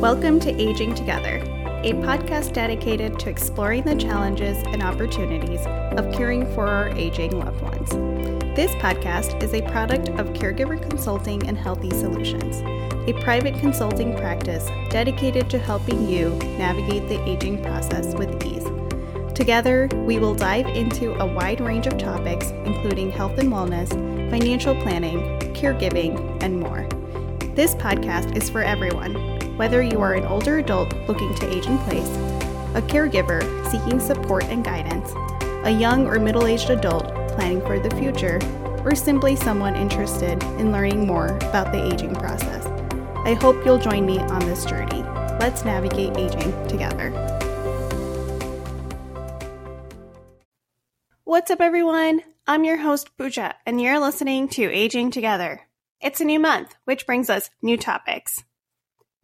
Welcome to Aging Together, a podcast dedicated to exploring the challenges and opportunities of caring for our aging loved ones. This podcast is a product of Caregiver Consulting and Healthy Solutions, a private consulting practice dedicated to helping you navigate the aging process with ease. Together, we will dive into a wide range of topics, including health and wellness, financial planning, caregiving, and more. This podcast is for everyone whether you are an older adult looking to age in place, a caregiver seeking support and guidance, a young or middle aged adult planning for the future, or simply someone interested in learning more about the aging process. I hope you'll join me on this journey. Let's navigate aging together. What's up, everyone? I'm your host, Pooja, and you're listening to Aging Together. It's a new month, which brings us new topics.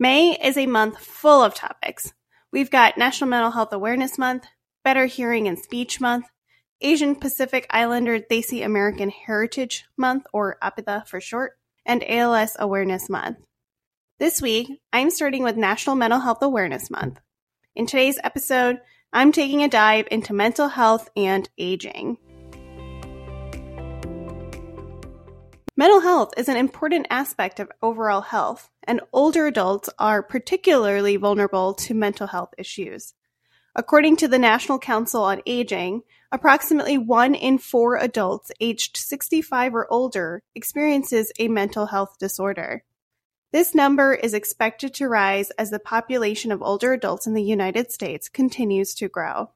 May is a month full of topics. We've got National Mental Health Awareness Month, Better Hearing and Speech Month, Asian Pacific Islander Desi American Heritage Month, or APIDA for short, and ALS Awareness Month. This week, I'm starting with National Mental Health Awareness Month. In today's episode, I'm taking a dive into mental health and aging. Mental health is an important aspect of overall health, and older adults are particularly vulnerable to mental health issues. According to the National Council on Aging, approximately one in four adults aged 65 or older experiences a mental health disorder. This number is expected to rise as the population of older adults in the United States continues to grow.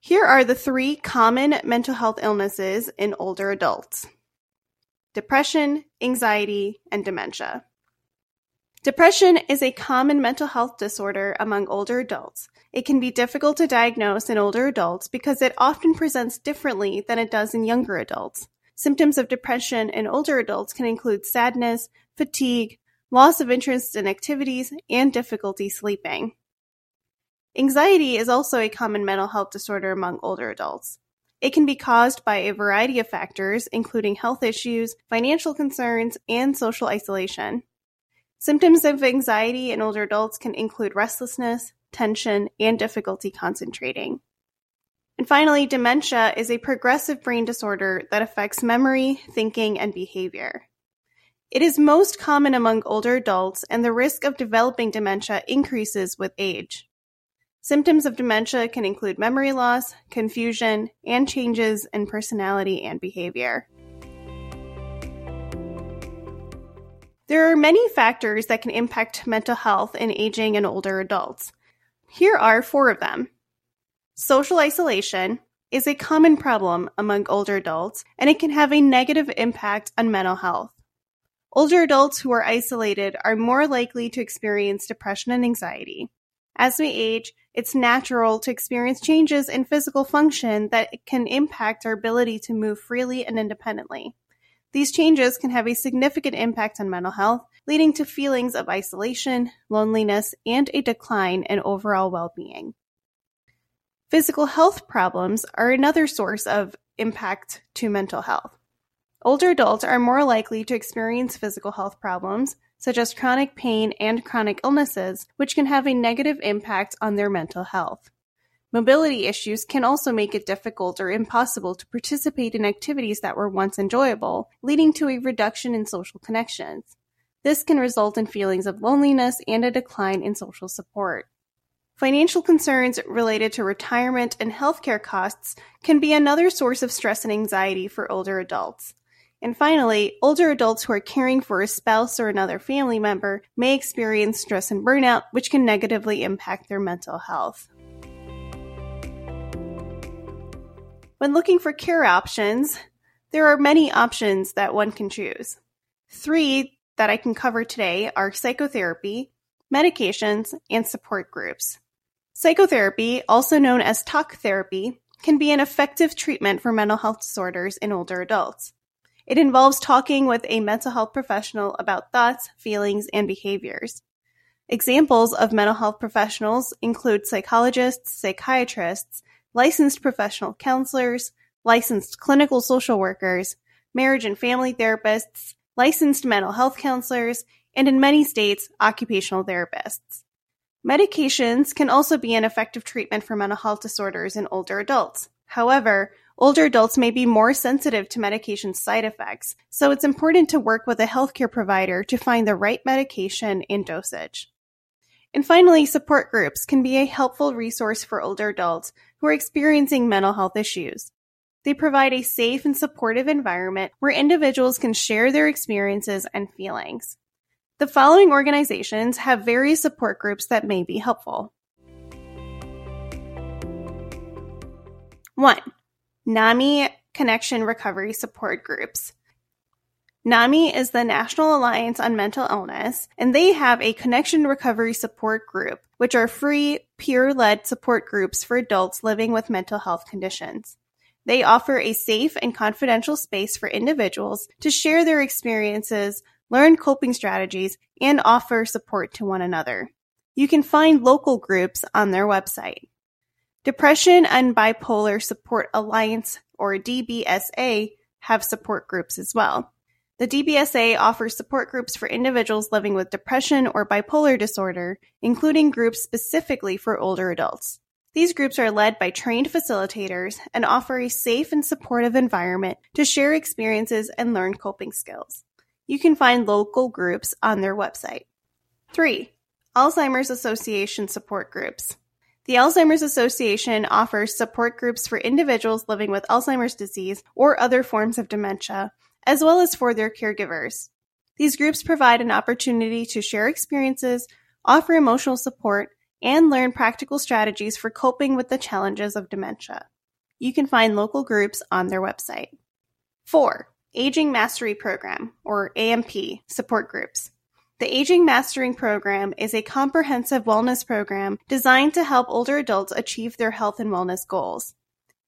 Here are the three common mental health illnesses in older adults depression, anxiety, and dementia. Depression is a common mental health disorder among older adults. It can be difficult to diagnose in older adults because it often presents differently than it does in younger adults. Symptoms of depression in older adults can include sadness, fatigue, loss of interest in activities, and difficulty sleeping. Anxiety is also a common mental health disorder among older adults. It can be caused by a variety of factors, including health issues, financial concerns, and social isolation. Symptoms of anxiety in older adults can include restlessness, tension, and difficulty concentrating. And finally, dementia is a progressive brain disorder that affects memory, thinking, and behavior. It is most common among older adults, and the risk of developing dementia increases with age. Symptoms of dementia can include memory loss, confusion, and changes in personality and behavior. There are many factors that can impact mental health in aging and older adults. Here are four of them. Social isolation is a common problem among older adults, and it can have a negative impact on mental health. Older adults who are isolated are more likely to experience depression and anxiety. As we age, it's natural to experience changes in physical function that can impact our ability to move freely and independently. These changes can have a significant impact on mental health, leading to feelings of isolation, loneliness, and a decline in overall well being. Physical health problems are another source of impact to mental health. Older adults are more likely to experience physical health problems, such as chronic pain and chronic illnesses, which can have a negative impact on their mental health. Mobility issues can also make it difficult or impossible to participate in activities that were once enjoyable, leading to a reduction in social connections. This can result in feelings of loneliness and a decline in social support. Financial concerns related to retirement and healthcare costs can be another source of stress and anxiety for older adults. And finally, older adults who are caring for a spouse or another family member may experience stress and burnout, which can negatively impact their mental health. When looking for care options, there are many options that one can choose. Three that I can cover today are psychotherapy, medications, and support groups. Psychotherapy, also known as talk therapy, can be an effective treatment for mental health disorders in older adults. It involves talking with a mental health professional about thoughts, feelings, and behaviors. Examples of mental health professionals include psychologists, psychiatrists, licensed professional counselors, licensed clinical social workers, marriage and family therapists, licensed mental health counselors, and in many states, occupational therapists. Medications can also be an effective treatment for mental health disorders in older adults. However, older adults may be more sensitive to medication side effects, so it's important to work with a healthcare provider to find the right medication and dosage. And finally, support groups can be a helpful resource for older adults who are experiencing mental health issues. They provide a safe and supportive environment where individuals can share their experiences and feelings. The following organizations have various support groups that may be helpful. 1. NAMI Connection Recovery Support Groups. NAMI is the National Alliance on Mental Illness, and they have a Connection Recovery Support Group, which are free, peer led support groups for adults living with mental health conditions. They offer a safe and confidential space for individuals to share their experiences, learn coping strategies, and offer support to one another. You can find local groups on their website. Depression and Bipolar Support Alliance, or DBSA, have support groups as well. The DBSA offers support groups for individuals living with depression or bipolar disorder, including groups specifically for older adults. These groups are led by trained facilitators and offer a safe and supportive environment to share experiences and learn coping skills. You can find local groups on their website. 3. Alzheimer's Association Support Groups. The Alzheimer's Association offers support groups for individuals living with Alzheimer's disease or other forms of dementia, as well as for their caregivers. These groups provide an opportunity to share experiences, offer emotional support, and learn practical strategies for coping with the challenges of dementia. You can find local groups on their website. 4. Aging Mastery Program, or AMP, support groups. The Aging Mastering Program is a comprehensive wellness program designed to help older adults achieve their health and wellness goals.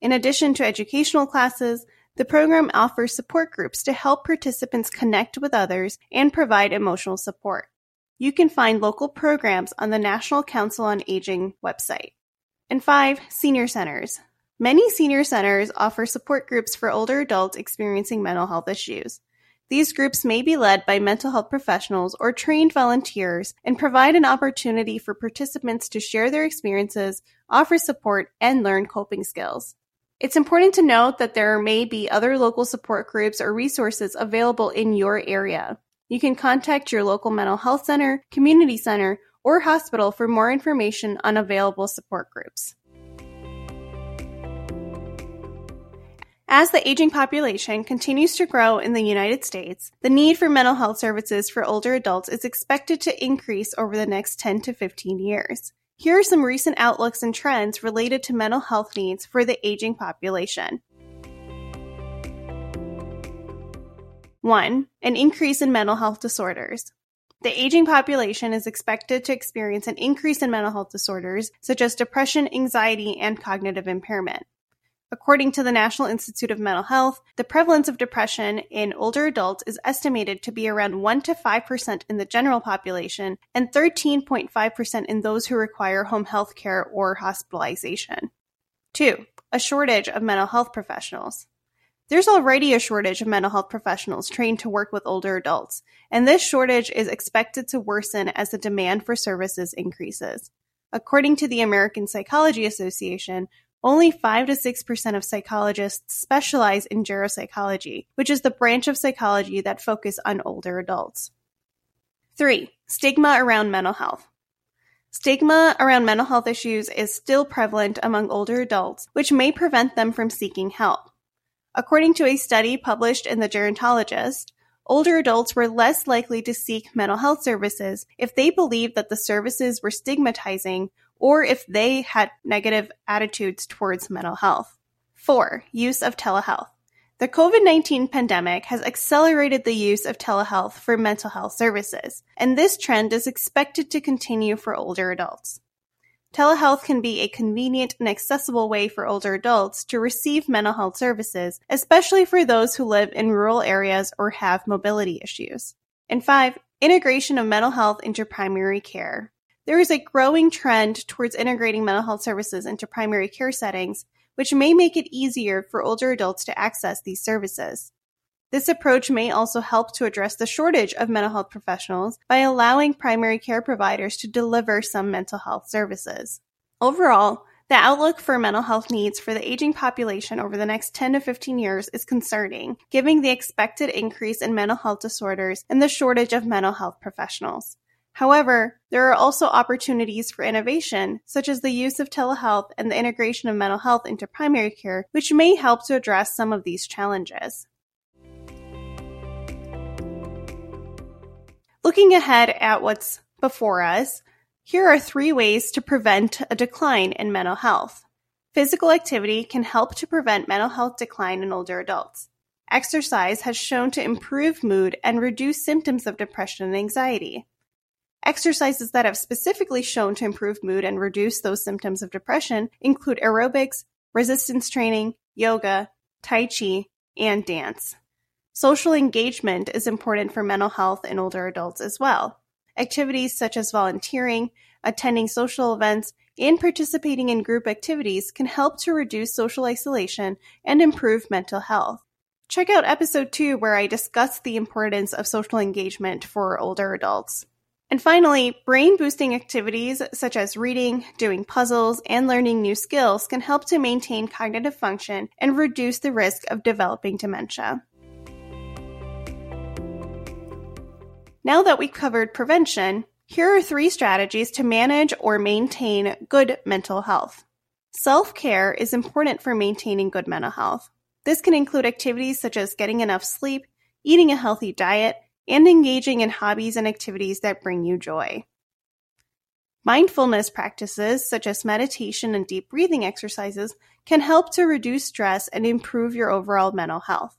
In addition to educational classes, the program offers support groups to help participants connect with others and provide emotional support. You can find local programs on the National Council on Aging website. And five, senior centers. Many senior centers offer support groups for older adults experiencing mental health issues. These groups may be led by mental health professionals or trained volunteers and provide an opportunity for participants to share their experiences, offer support, and learn coping skills. It's important to note that there may be other local support groups or resources available in your area. You can contact your local mental health center, community center, or hospital for more information on available support groups. As the aging population continues to grow in the United States, the need for mental health services for older adults is expected to increase over the next 10 to 15 years. Here are some recent outlooks and trends related to mental health needs for the aging population. 1. An increase in mental health disorders. The aging population is expected to experience an increase in mental health disorders such as depression, anxiety, and cognitive impairment. According to the National Institute of Mental Health, the prevalence of depression in older adults is estimated to be around 1 to 5% in the general population and 13.5% in those who require home health care or hospitalization. 2. A shortage of mental health professionals. There's already a shortage of mental health professionals trained to work with older adults, and this shortage is expected to worsen as the demand for services increases. According to the American Psychology Association, only 5 to 6% of psychologists specialize in geropsychology, which is the branch of psychology that focus on older adults. 3. Stigma around mental health. Stigma around mental health issues is still prevalent among older adults, which may prevent them from seeking help. According to a study published in The Gerontologist, older adults were less likely to seek mental health services if they believed that the services were stigmatizing or if they had negative attitudes towards mental health. 4. Use of telehealth. The COVID 19 pandemic has accelerated the use of telehealth for mental health services, and this trend is expected to continue for older adults. Telehealth can be a convenient and accessible way for older adults to receive mental health services, especially for those who live in rural areas or have mobility issues. And five, integration of mental health into primary care. There is a growing trend towards integrating mental health services into primary care settings, which may make it easier for older adults to access these services. This approach may also help to address the shortage of mental health professionals by allowing primary care providers to deliver some mental health services. Overall, the outlook for mental health needs for the aging population over the next 10 to 15 years is concerning, given the expected increase in mental health disorders and the shortage of mental health professionals. However, there are also opportunities for innovation, such as the use of telehealth and the integration of mental health into primary care, which may help to address some of these challenges. Looking ahead at what's before us, here are three ways to prevent a decline in mental health. Physical activity can help to prevent mental health decline in older adults. Exercise has shown to improve mood and reduce symptoms of depression and anxiety. Exercises that have specifically shown to improve mood and reduce those symptoms of depression include aerobics, resistance training, yoga, tai chi, and dance. Social engagement is important for mental health in older adults as well. Activities such as volunteering, attending social events, and participating in group activities can help to reduce social isolation and improve mental health. Check out episode 2 where I discuss the importance of social engagement for older adults. And finally, brain boosting activities such as reading, doing puzzles, and learning new skills can help to maintain cognitive function and reduce the risk of developing dementia. Now that we've covered prevention, here are three strategies to manage or maintain good mental health. Self care is important for maintaining good mental health. This can include activities such as getting enough sleep, eating a healthy diet, and engaging in hobbies and activities that bring you joy. Mindfulness practices such as meditation and deep breathing exercises can help to reduce stress and improve your overall mental health.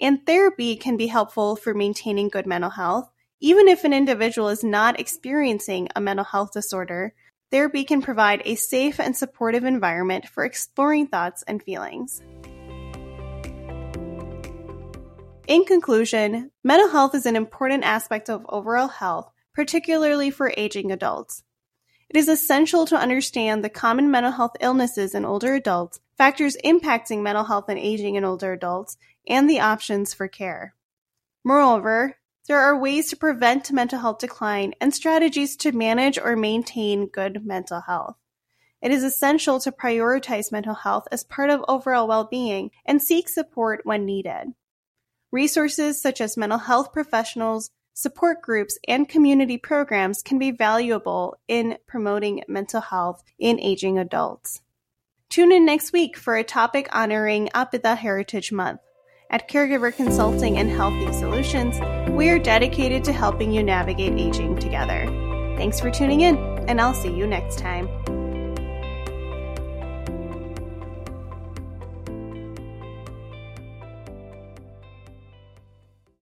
And therapy can be helpful for maintaining good mental health. Even if an individual is not experiencing a mental health disorder, therapy can provide a safe and supportive environment for exploring thoughts and feelings. In conclusion, mental health is an important aspect of overall health, particularly for aging adults. It is essential to understand the common mental health illnesses in older adults, factors impacting mental health and aging in older adults, and the options for care. Moreover, there are ways to prevent mental health decline and strategies to manage or maintain good mental health. It is essential to prioritize mental health as part of overall well being and seek support when needed. Resources such as mental health professionals, support groups, and community programs can be valuable in promoting mental health in aging adults. Tune in next week for a topic honoring Apida Heritage Month. At Caregiver Consulting and Healthy Solutions, we are dedicated to helping you navigate aging together. Thanks for tuning in, and I'll see you next time.